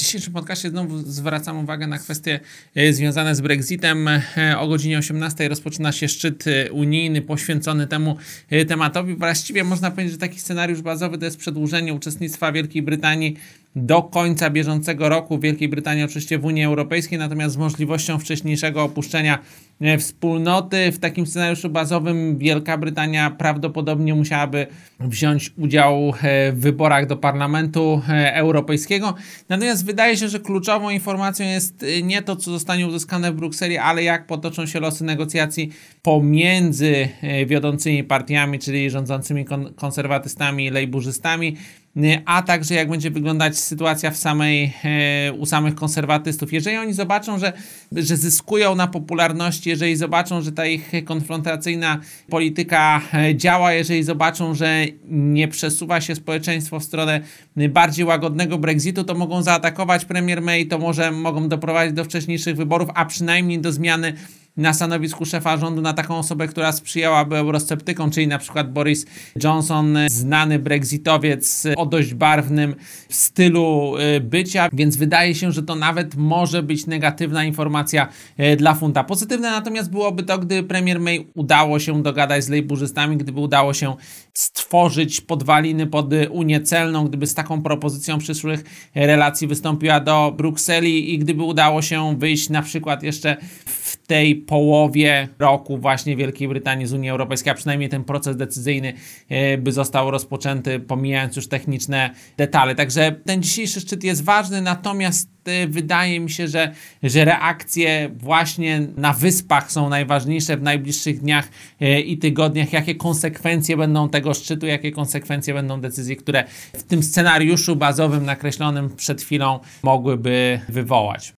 dzisiejszym podcaście znowu zwracam uwagę na kwestie e, związane z Brexitem. E, o godzinie 18 rozpoczyna się szczyt e, unijny poświęcony temu tematowi. Właściwie można powiedzieć, że taki scenariusz bazowy to jest przedłużenie uczestnictwa Wielkiej Brytanii do końca bieżącego roku. Wielkiej Brytanii oczywiście w Unii Europejskiej, natomiast z możliwością wcześniejszego opuszczenia wspólnoty. W takim scenariuszu bazowym Wielka Brytania prawdopodobnie musiałaby wziąć udział w wyborach do Parlamentu Europejskiego. Natomiast wydaje się, że kluczową informacją jest nie to, co zostanie uzyskane w Brukseli, ale jak potoczą się losy negocjacji pomiędzy wiodącymi partiami, czyli rządzącymi konserwatystami i lejburzystami a także jak będzie wyglądać sytuacja w samej, e, u samych konserwatystów. Jeżeli oni zobaczą, że, że zyskują na popularności, jeżeli zobaczą, że ta ich konfrontacyjna polityka e, działa, jeżeli zobaczą, że nie przesuwa się społeczeństwo w stronę bardziej łagodnego Brexitu, to mogą zaatakować premier May, to może mogą doprowadzić do wcześniejszych wyborów, a przynajmniej do zmiany na stanowisku szefa rządu na taką osobę, która sprzyjałaby eurosceptykom, czyli na przykład Boris Johnson, znany brexitowiec o dość barwnym stylu y, bycia, więc wydaje się, że to nawet może być negatywna informacja y, dla funta. Pozytywne natomiast byłoby to, gdy premier May udało się dogadać z lejburzystami, gdyby udało się stworzyć podwaliny pod Unię Celną, gdyby z taką propozycją przyszłych relacji wystąpiła do Brukseli i gdyby udało się wyjść na przykład jeszcze w tej połowie roku właśnie Wielkiej Brytanii z Unii Europejskiej, a przynajmniej ten proces decyzyjny e, by został rozpoczęty, pomijając już techniczne detale. Także ten dzisiejszy szczyt jest ważny, natomiast e, wydaje mi się, że, że reakcje właśnie na wyspach są najważniejsze w najbliższych dniach e, i tygodniach. Jakie konsekwencje będą tego szczytu, jakie konsekwencje będą decyzji, które w tym scenariuszu bazowym nakreślonym przed chwilą mogłyby wywołać.